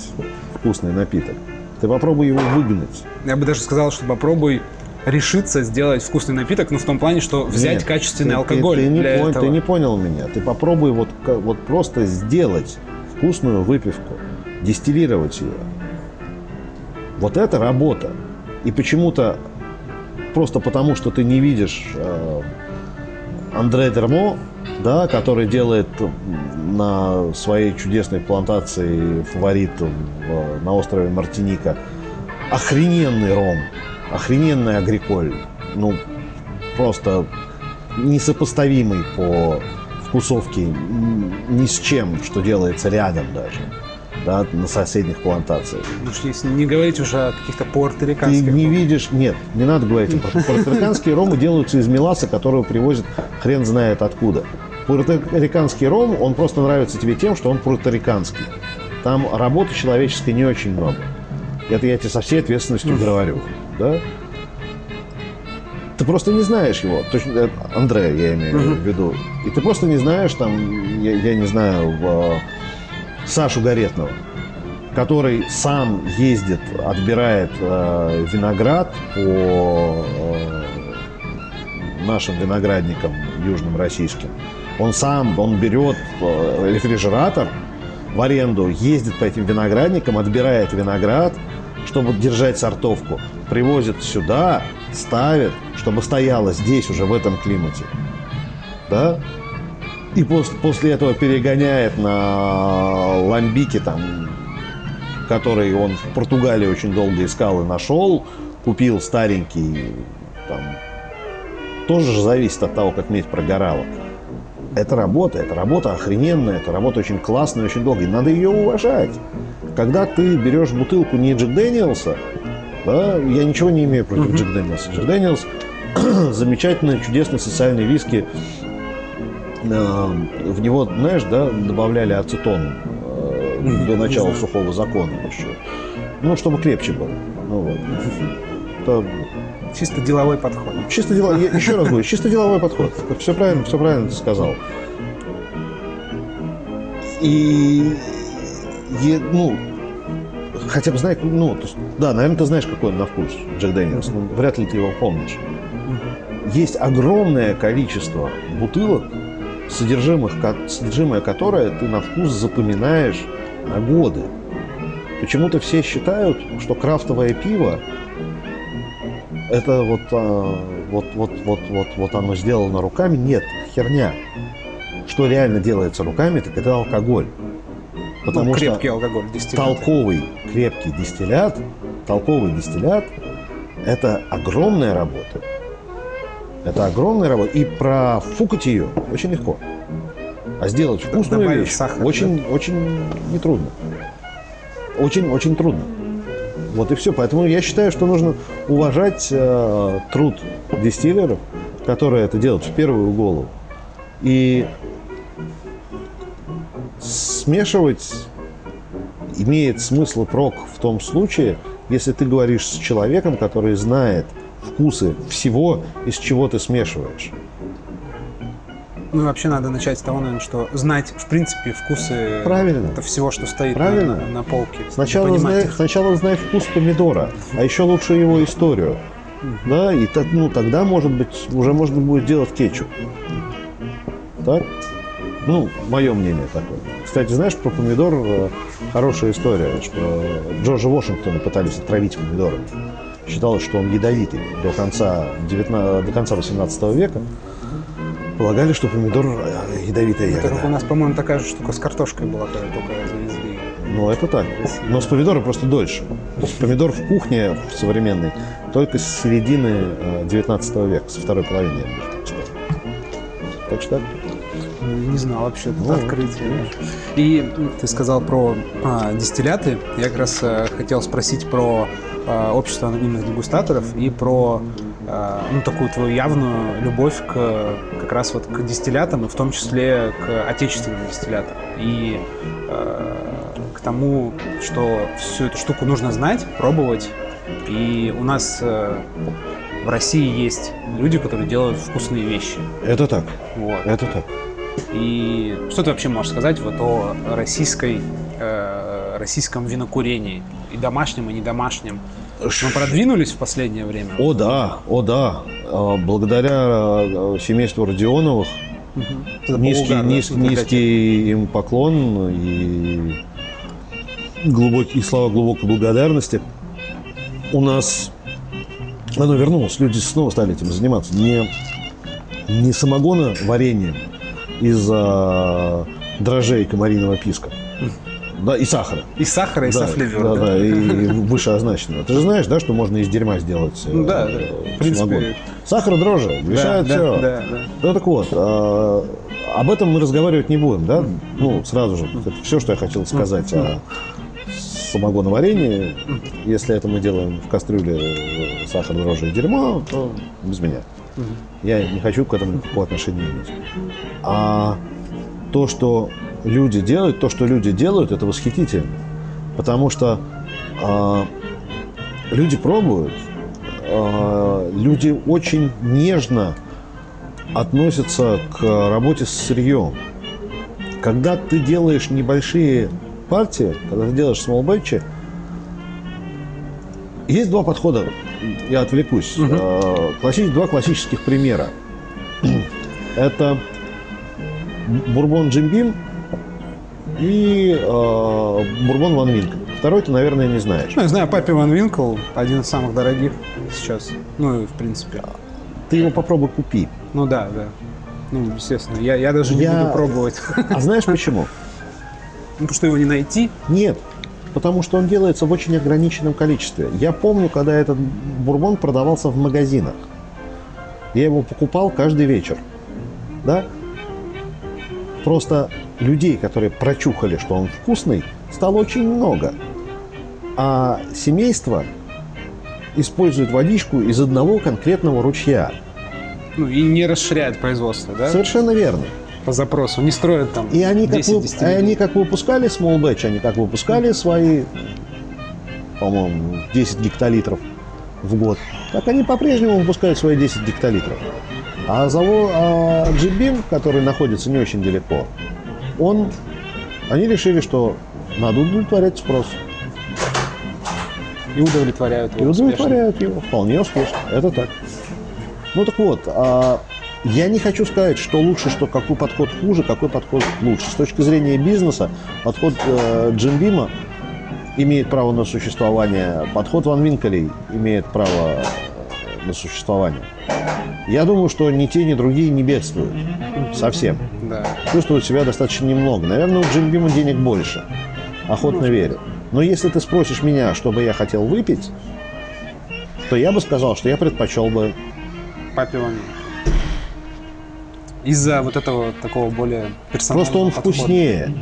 вкусный напиток. Ты попробуй его выгнать. Я бы даже сказал, что попробуй решиться сделать вкусный напиток, но в том плане, что взять Нет, качественный ты- алкоголь Ты, ты, не для пон- этого. ты не понял меня. Ты попробуй вот, вот просто сделать вкусную выпивку, дистиллировать ее. Вот это работа. И почему-то, просто потому, что ты не видишь э, Андре Дермо, да, который делает на своей чудесной плантации фаворит в- на острове Мартиника охрененный ром, охрененный агриколь. Ну, просто несопоставимый по вкусовке ни с чем, что делается рядом даже, да, на соседних плантациях. Ну, уж если не говорить уже о каких-то Ты пуэрториканских. не видишь, нет, не надо говорить, пуэрториканские ромы делаются из меласа, которого привозят хрен знает откуда. Пуэрториканский ром, он просто нравится тебе тем, что он пуэрториканский. Там работы человеческой не очень много. Это я тебе со всей ответственностью говорю, да? Ты просто не знаешь его. Точно, э, Андре, я имею в виду. И ты просто не знаешь, там, я, я не знаю, в, э, Сашу Горетного. который сам ездит, отбирает э, виноград по э, нашим виноградникам южным российским. Он сам, он берет э, рефрижератор в аренду, ездит по этим виноградникам, отбирает виноград, чтобы держать сортовку, привозит сюда, ставит, чтобы стояло здесь уже в этом климате. Да? И после, после этого перегоняет на ламбике, там, который он в Португалии очень долго искал и нашел, купил старенький, там, тоже же зависит от того, как медь прогорала. Это работа, это работа охрененная, это работа очень классная, очень долгая. Надо ее уважать. Когда ты берешь бутылку не Джек Дэниелса, да, я ничего не имею против mm-hmm. Джек Дэниелса. Джек Дэниелс *clears throat* замечательный, чудесный социальный виски. Э, в него, знаешь, да, добавляли ацетон э, до начала сухого закона еще. Ну, чтобы крепче был. Ну, вот. Это Чисто деловой подход. Чисто деловой, еще раз говорю, чисто деловой подход. Все правильно, все правильно ты сказал. И, и ну, хотя бы знаешь, ну, то есть, да, наверное, ты знаешь, какой он на вкус, Джек Дэниелс, но вряд ли ты его помнишь. Есть огромное количество бутылок, содержимых, содержимое которое ты на вкус запоминаешь на годы. Почему-то все считают, что крафтовое пиво это вот, а, вот, вот, вот, вот, вот оно сделано руками. Нет, херня. Что реально делается руками, так это алкоголь. Потому ну, крепкий что алкоголь, дистиллят. толковый крепкий дистиллят, толковый дистиллят – это огромная работа. Это огромная работа. И профукать ее очень легко. А сделать вкусную Добавить вещь сахар, очень, да? очень нетрудно. Очень, очень трудно. Вот и все. Поэтому я считаю, что нужно уважать э, труд дистиллеров, которые это делают в первую голову. И смешивать имеет смысл прок в том случае, если ты говоришь с человеком, который знает вкусы всего, из чего ты смешиваешь. Ну, вообще надо начать с того, наверное, что знать, в принципе, вкусы Правильно. Это всего, что стоит Правильно. На, на полке. Сначала знай, сначала знай вкус помидора, а еще лучше его историю. Да, и так, ну, тогда, может быть, уже можно будет делать кетчуп. Так? Ну, мое мнение такое. Кстати, знаешь, про помидор э, хорошая история, что Джорджа Вашингтона пытались отравить помидорами. Считалось, что он ядовитый до конца, 19, до конца 18 века полагали, что помидор э, ядовитая ягода. Так у нас, по-моему, такая же штука с картошкой была, когда только завезли. Ну, это так. Но с помидора просто дольше. Помидор в кухне в современной только с середины 19 э, века, со второй половины, я так. Так что не знал вообще, это ну, открытие. И ты сказал про а, дистилляты. Я как раз а, хотел спросить про а, общество анонимных дегустаторов и про а, ну, такую твою явную любовь к как раз вот к дистиллятам, и в том числе к отечественным дистиллятам. И э, к тому, что всю эту штуку нужно знать, пробовать. И у нас э, в России есть люди, которые делают вкусные вещи. Это так. Вот. Это так. И что ты вообще можешь сказать вот о российской, э, российском винокурении? И домашнем, и недомашнем. Мы продвинулись в последнее время? О да, о да. А, благодаря э, семейству Родионовых угу. низкий, Булгар, низ, да, низкий им поклон и глубокие и слова глубокой благодарности. У нас оно вернулось, люди снова стали этим заниматься. Не, не самогона вареньем из-за дрожжей комариного писка, да, и сахара. И сахара, и да, софлевер. Да, да, да, и, и вышеозначенного. Ты же знаешь, да, что можно из дерьма сделать ну, да, да, в принципе. Сахар, дрожжи, мешают да, все. Да, да, да. Ну так вот, а, об этом мы разговаривать не будем, да? Ну, сразу же. Это все, что я хотел сказать о самогоноварении. Если это мы делаем в кастрюле сахар, дрожжи и дерьмо, то без меня. Я не хочу к этому никакого отношения иметь. А то, что люди делают, то, что люди делают, это восхитительно. Потому что э, люди пробуют, э, люди очень нежно относятся к работе с сырьем. Когда ты делаешь небольшие партии, когда ты делаешь small batch, есть два подхода, я отвлекусь. Мгм. Э, класси- два классических примера. *clears throat* Это бурбон Джим Бим и э, бурбон Ван Винк. Второй ты, наверное, не знаешь. Ну, я знаю, Папи Ван Винкл один из самых дорогих сейчас. Ну, в принципе. Ты его попробуй купи. Ну да, да. Ну, естественно. Я, я даже не Я- буду пробовать. А знаешь почему? *laughs* Ну, потому что его не найти. Нет, потому что он делается в очень ограниченном количестве. Я помню, когда этот бурбон продавался в магазинах. Я его покупал каждый вечер. Да? Просто людей, которые прочухали, что он вкусный, стало очень много. А семейство использует водичку из одного конкретного ручья. Ну, и не расширяет производство, да? Совершенно верно. По запросу. Не строят там И они как, 10 вы- и они как выпускали small batch, они как выпускали свои, по-моему, 10 гектолитров в год, так они по-прежнему выпускают свои 10 гектолитров. А завод а Beam, который находится не очень далеко, он, они решили, что надо удовлетворять спрос. И удовлетворяют И его успешно. удовлетворяют его вполне успешно. Это так. Ну так вот, а, я не хочу сказать, что лучше, что какой подход хуже, какой подход лучше. С точки зрения бизнеса, подход э, Джимбима имеет право на существование, подход Ван Винкелей имеет право э, на существование. Я думаю, что ни те, ни другие не бедствуют. Совсем. Да. Чувствуют себя достаточно немного. Наверное, у Джимбима денег больше. Охотно верю. Но если ты спросишь меня, что бы я хотел выпить, то я бы сказал, что я предпочел бы Папи Ван Винкл. Из-за вот этого такого более персонального Просто он подхода. вкуснее.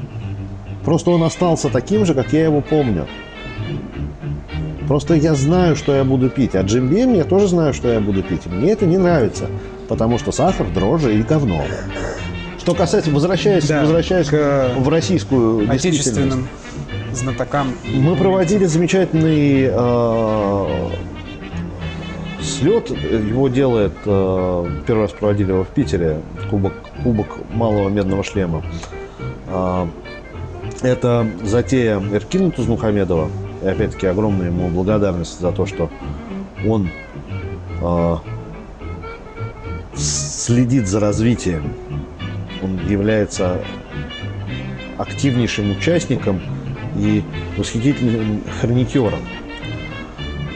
Просто он остался таким же, как я его помню. Просто я знаю, что я буду пить. А Джим Бим я тоже знаю, что я буду пить. И Мне это не нравится, потому что сахар, дрожжи и говно. Что касается, возвращаясь, Да, возвращаясь к в российскую. Отечественным знатокам. Мы проводили замечательный э, слет. Его делает, э, первый раз проводили его в Питере, кубок, кубок малого медного шлема. Э, это затея Эркина Тузмухамедова. И опять-таки огромная ему благодарность за то, что он э, следит за развитием. Он является активнейшим участником и восхитительным хроникером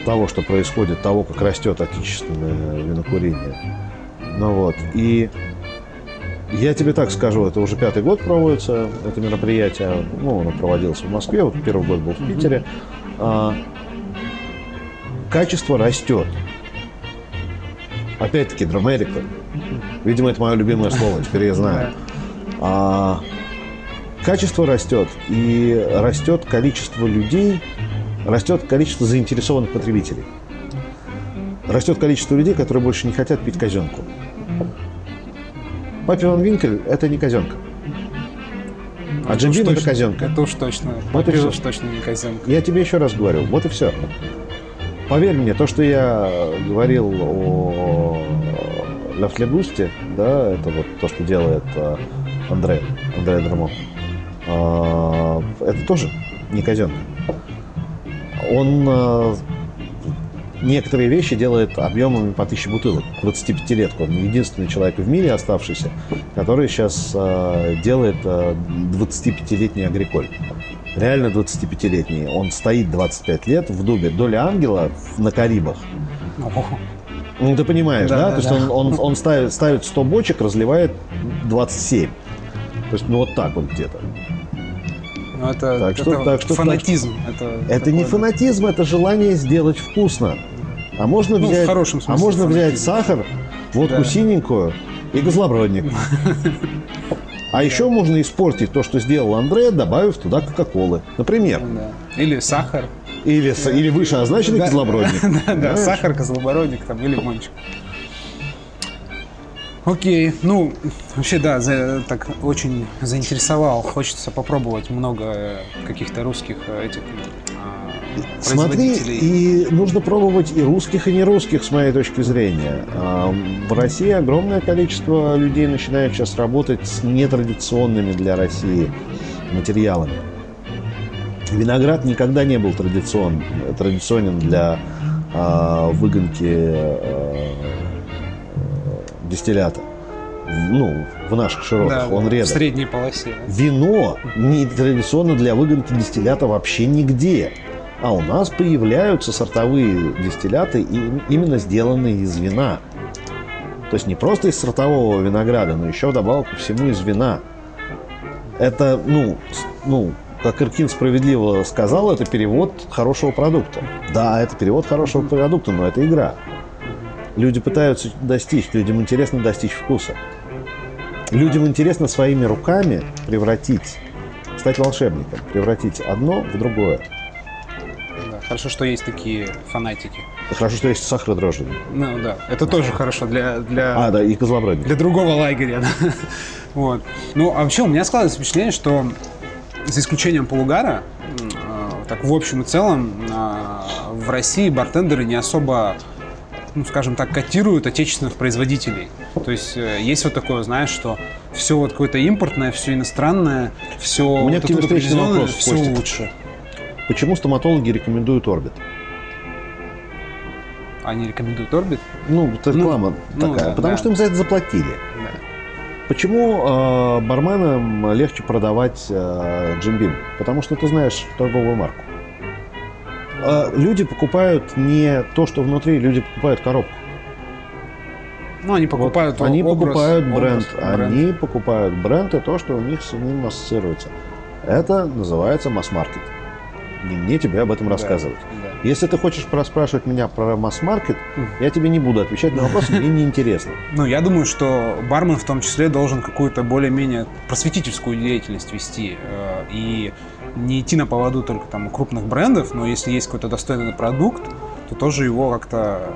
того, что происходит, того, как растет отечественное винокурение. Ну вот. И я тебе так скажу, это уже пятый год проводится, это мероприятие. Ну, оно проводилось в Москве, вот первый год был в Питере. А, качество растет. Опять-таки, драмерика. Видимо, это мое любимое слово, теперь я знаю. А, качество растет, и растет количество людей, растет количество заинтересованных потребителей. Растет количество людей, которые больше не хотят пить казенку. Папи Ван Винкель – это не казенка. А Это Джим Бим – это казенка. Это уж точно. Вот всё. уж точно не казенка. Я тебе еще раз говорю, вот и все. Поверь мне, то, что я говорил о Ля Флебусте, да, это вот то, что делает э, Андре, Андре Драмон, а, это тоже не казенка. Он э, некоторые вещи делает объемами по тысяче бутылок, 25-летку. Он единственный человек в мире оставшийся, который сейчас э, делает э, 25-летний агриколь. Реально 25-летний. Он стоит 25 лет в дубе. Доля ангела на Карибах. Ну, ты понимаешь, да? Да, То есть да. он, он, он ставит, ставит 100 бочек, разливает 27. То есть, ну, вот так вот где-то. Ну, это, Так что- это так что- фанатизм. Это, Это не фанатизм, это желание сделать вкусно. А можно Ну, в взять, хорошем смысле а можно взять сахар, водку Да. синенькую и козлобродник. *laughs* А еще можно испортить то, что сделал Андре, добавив туда кока-колы. Например. Или сахар. Или, или вышеозначенный Да. козлобродник. *laughs* Да, да, сахар, козлобородник там, и лимончик. Окей, ну, вообще, да, за- так очень заинтересовал. Хочется попробовать много э, каких-то русских э, этих а, Смотри, и нужно пробовать и русских, и не русских, с моей точки зрения. А, В России огромное количество людей начинают сейчас работать с нетрадиционными для России материалами. Виноград никогда не был традицион, традиционен для э, выгонки э, дистиллята. Ну, в наших широтах Да, он В редок. средней полосе. Вино не традиционно для выгонки дистиллята вообще нигде. А у нас появляются сортовые дистилляты, именно сделанные из вина. То есть не просто из сортового винограда, но еще вдобавок ко всему из вина. Это, ну, ну, как Иркин справедливо сказал, это перевод хорошего продукта. Да, это перевод хорошего продукта, но это игра. Люди пытаются достичь, людям интересно достичь вкуса. Людям интересно своими руками превратить, стать волшебником, превратить одно в другое. Да, хорошо, что есть такие фанатики. Хорошо, что есть сахародрожжи. Ну да, это тоже хорошо для, для, А, да, и козлобродник. для другого лагеря. *laughs* да. Вот. Ну, а вообще у меня складывается впечатление, что за исключением полугара, э, так в общем и целом, э, в России бартендеры не особо, ну, скажем так, котируют отечественных производителей. То есть э, есть вот такое, знаешь, что все вот какое-то импортное, все иностранное, все У меня вот это вопрос, все Костик. лучше. Почему стоматологи рекомендуют орбит? Они рекомендуют Орбит. Ну, это Ну, реклама ну такая. да, потому да. что им за это заплатили. Да. Почему э, барменам легче продавать э, джимбим? Потому что ты знаешь торговую марку. Э, люди покупают не то, что внутри, люди покупают коробку. Ну, они покупают Вот они образ- покупают образ, бренд. бренд. Они покупают бренд и то, что у них с ним ассоциируется. Это называется масс-маркет. Не мне тебе об этом Да, рассказывать. да. Если ты хочешь проспрашивать меня про масс-маркет, я тебе не буду отвечать на вопросы, мне неинтересно. *laughs* Ну, я думаю, что бармен в том числе должен какую-то более-менее просветительскую деятельность вести э, и не идти на поводу только там крупных брендов, но если есть какой-то достойный продукт, то тоже его как-то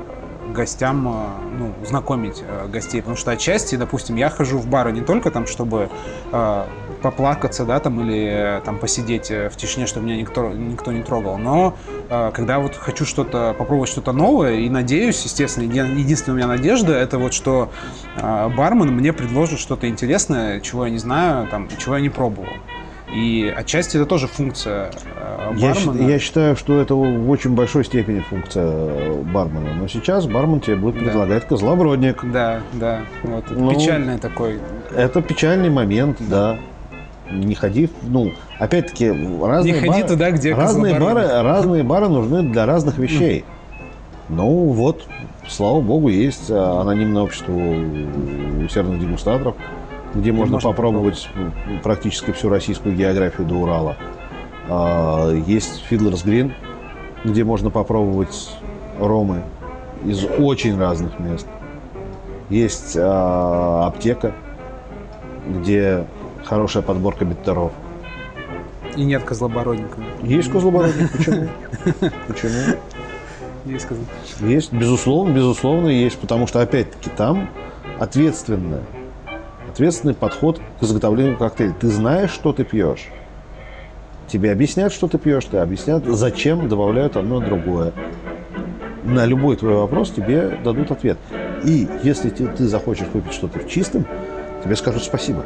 гостям, э, ну, знакомить э, гостей, потому что отчасти, допустим, я хожу в бары не только там, чтобы э, поплакаться, да, там, или э, там посидеть в тишине, чтобы меня никто, никто не трогал, но э, когда вот хочу что-то, попробовать что-то новое, и надеюсь, естественно, еди- единственная у меня надежда, это вот что э, бармен мне предложит что-то интересное, чего я не знаю, там, чего я не пробовал. И отчасти это тоже функция э, Я, бармена. счит- я считаю, что это в очень большой степени функция э, бармена. Но сейчас бармен тебе будет Да. предлагать козлобродник. Да, да, вот, это Ну, печальный такой. Это печальный момент, да. Не ходи, ну, опять-таки, разные Не ходи бары, туда, где разные бары, разные бары нужны для разных вещей. Ну вот, слава богу, есть а, анонимное общество у серных дегустаторов, где можно, можно попробовать м, практически всю российскую географию до Урала. А, Есть Fiddler's Green, где можно попробовать ромы из очень разных мест. Есть а, аптека, где хорошая подборка биттеров. И нет козлобородника. Есть козлобородник, почему? Почему? Есть козл- Есть, безусловно, безусловно, есть, потому что, опять-таки, там ответственное, ответственный подход к изготовлению коктейля. Ты знаешь, что ты пьешь. Тебе объяснят, что ты пьешь, ты объяснят, зачем добавляют одно другое. На любой твой вопрос тебе дадут ответ. И если ты, ты захочешь выпить что-то в чистом, тебе скажут спасибо.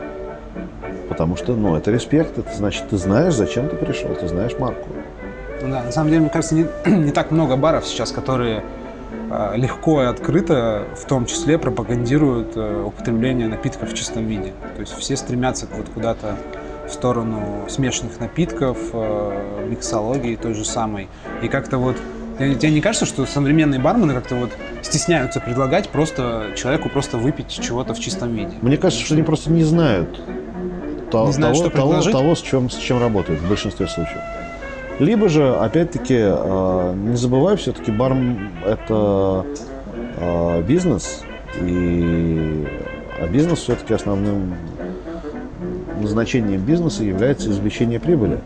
Потому что, ну, это респект, это значит, ты знаешь, зачем ты пришел, ты знаешь марку. Да, на самом деле, мне кажется, не, *clears throat* не так много баров сейчас, которые легко и открыто, в том числе, пропагандируют э, употребление напитков в чистом виде. То есть все стремятся вот куда-то в сторону смешанных напитков, э, миксологии той же самой. И как-то вот тебе не кажется, что современные бармены как-то вот стесняются предлагать просто человеку просто выпить чего-то в чистом виде? Мне кажется, что они просто не знают, Не знают, того, что того, того, с, чем, с чем работают в большинстве случаев. Либо же, опять-таки, э, не забывай, все-таки бар – это э, бизнес, и а бизнес все-таки основным назначением бизнеса является извлечение прибыли.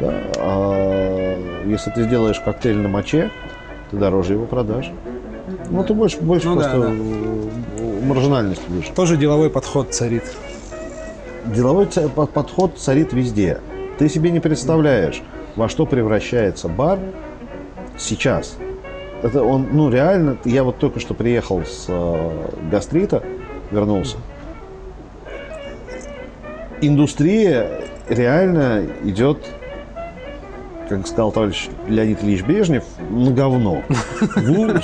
Да? А если ты сделаешь коктейль на моче, ты дороже его продашь. Ну, ты больше, больше Ну да, просто да. э, маржинальность выше. Тоже деловой подход царит. Деловой подход царит везде. Ты себе не представляешь, во что превращается бар сейчас. Это он, ну реально, я вот только что приехал с э, гастрита, вернулся. Индустрия реально идет как сказал товарищ Леонид Ильич Брежнев, на говно.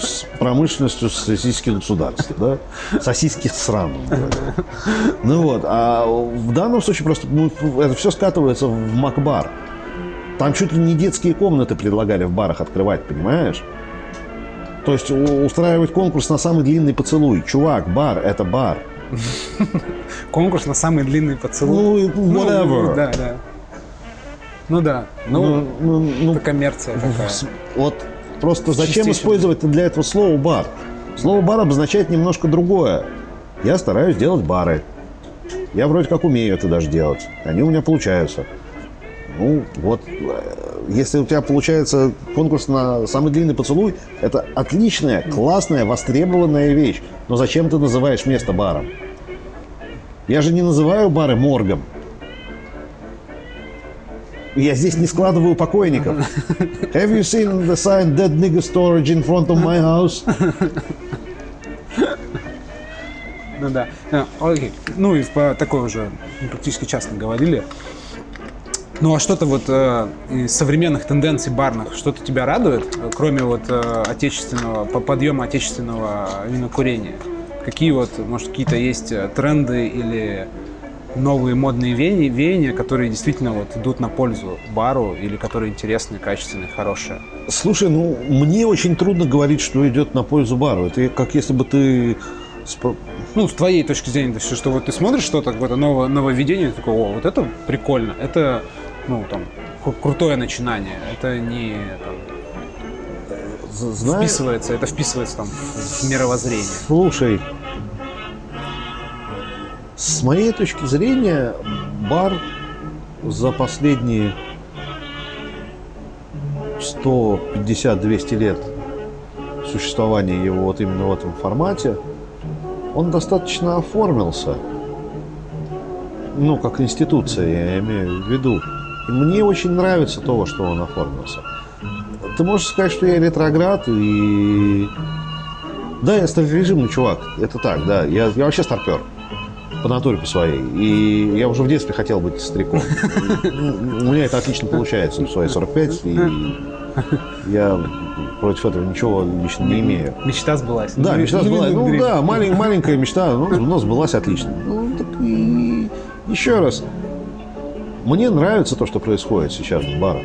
С промышленностью сосисских государств, да? Сосиски сраные. Ну вот, а в данном случае просто ну, это все скатывается в Макбар. Там чуть ли не детские комнаты предлагали в барах открывать, понимаешь? То есть устраивать конкурс на самый длинный поцелуй. Чувак, бар – это бар. Конкурс на самый длинный поцелуй. Ну, whatever. Ну, да, да. Ну да. Ну, ну, ну, это коммерция такая. Вот просто зачем использовать для этого слово бар? Слово бар обозначает немножко другое. Я стараюсь делать бары. Я вроде как умею это даже делать. Они у меня получаются. Ну, вот, э, если у тебя получается конкурс на самый длинный поцелуй, это отличная, классная, востребованная вещь. Но зачем ты называешь место баром? Я же не называю бары моргом. Я здесь не складываю покойников. *laughs* Have you seen the sign Dead Nigga Storage in front of my house? Ну да. А, окей. Ну и по такой уже практически часто говорили. Ну а что-то вот э, из современных тенденций барных, что-то тебя радует, кроме вот э, отечественного, по подъема отечественного винокурения? Какие вот, может, какие-то есть э, тренды или новые модные веяния, веяния, которые действительно вот идут на пользу бару или которые интересные, качественные, хорошие? Слушай, ну мне очень трудно говорить, что идет на пользу бару. Это как если бы ты ну, с твоей точки зрения, то есть, что вот ты смотришь что-то, какое-то новое, нововведение, ты такой, о, вот это прикольно, это ну, там, крутое начинание. Это не там, Знаю... вписывается, это вписывается там в мировоззрение. Слушай, с моей точки зрения, бар за последние 150-200 лет существования его вот именно в этом формате, он достаточно оформился. Ну, как институция, я имею в виду. И мне очень нравится то, что он оформился. Ты можешь сказать, что я ретроград и... Да, я старорежимный чувак, это так, да. Я, я вообще старпер по натуре по своей. И я уже в детстве хотел быть стариком. У меня это отлично получается в свои 45, и я против этого ничего лично не имею. Мечта сбылась. Да, мечта сбылась. Ну да, маленькая мечта, нас сбылась отлично. Ну, так и еще раз, мне нравится то, что происходит сейчас в барах.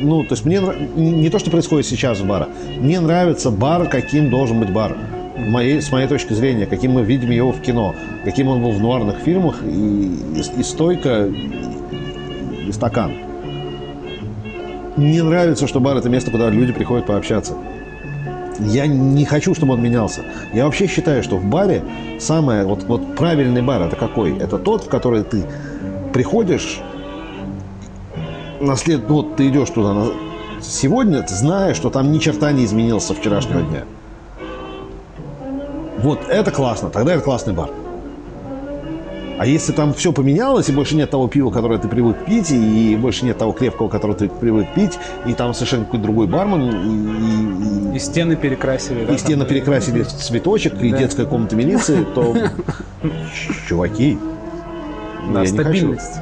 Ну, то есть мне не то, что происходит сейчас в барах. Мне нравится бар, каким должен быть бар. Моей, с моей точки зрения, каким мы видим его в кино, каким он был в нуарных фильмах, и, и, и стойка, и, стакан. Мне нравится, что бар – это место, куда люди приходят пообщаться. Я не хочу, чтобы он менялся. Я вообще считаю, что в баре самое, вот, вот правильный бар – это какой? Это тот, в который ты приходишь, на след, ну, вот ты идешь туда на, сегодня, зная, что там ни черта не изменилось со вчерашнего дня. Вот это классно, тогда это классный бар. А если там все поменялось, и больше нет того пива, которое ты привык пить, и больше нет того крепкого, которое ты привык пить, и там совершенно какой-то другой бармен, и, и, и стены перекрасили. И да, стены перекрасили в цветочек, да. и детская комната милиции, то *laughs* чуваки, да, я стабильность.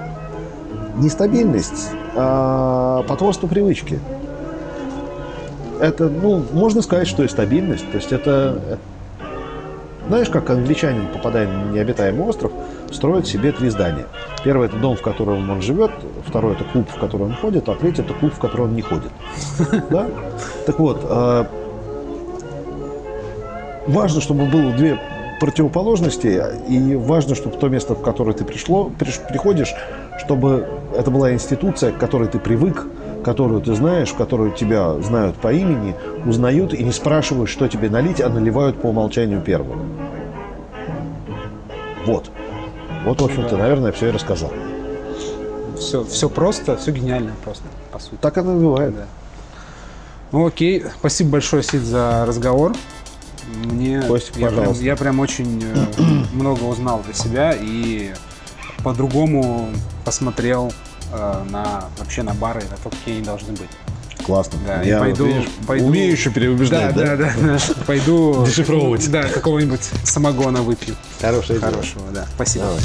Не, Нестабильность, а потворство привычки. Это, ну, можно сказать, что и стабильность. То есть это, знаешь, как англичанин, попадая на необитаемый остров, строит себе три здания. Первое – это дом, в котором он живет, второе – это клуб, в который он ходит, а третье – это клуб, в который он не ходит. *laughs* Да? Так вот, а, важно, чтобы было две противоположности, и важно, чтобы то место, в которое ты пришло, приш, приходишь, чтобы это была институция, к которой ты привык, которую ты знаешь, в которую тебя знают по имени, узнают и не спрашивают, что тебе налить, а наливают по умолчанию первым. Вот. Вот, в общем-то, да. наверное, все и рассказал. Все, все просто, все гениально просто, по сути. Так оно и бывает. Да. Ну окей, спасибо большое, Сид, за разговор. Мне Костик, я, прям, я прям очень э, *clears throat* много узнал для себя и по-другому посмотрел э, на вообще на бары, на то, какие они должны быть. Классно. Да, я пойду, видишь, пойду... Умею еще переубеждать, да? Да, да, да. *laughs* Пойду... Дешифровывать. *laughs* Да, какого-нибудь самогона выпью. Хорошего. Хорошего, да. Спасибо. Давай.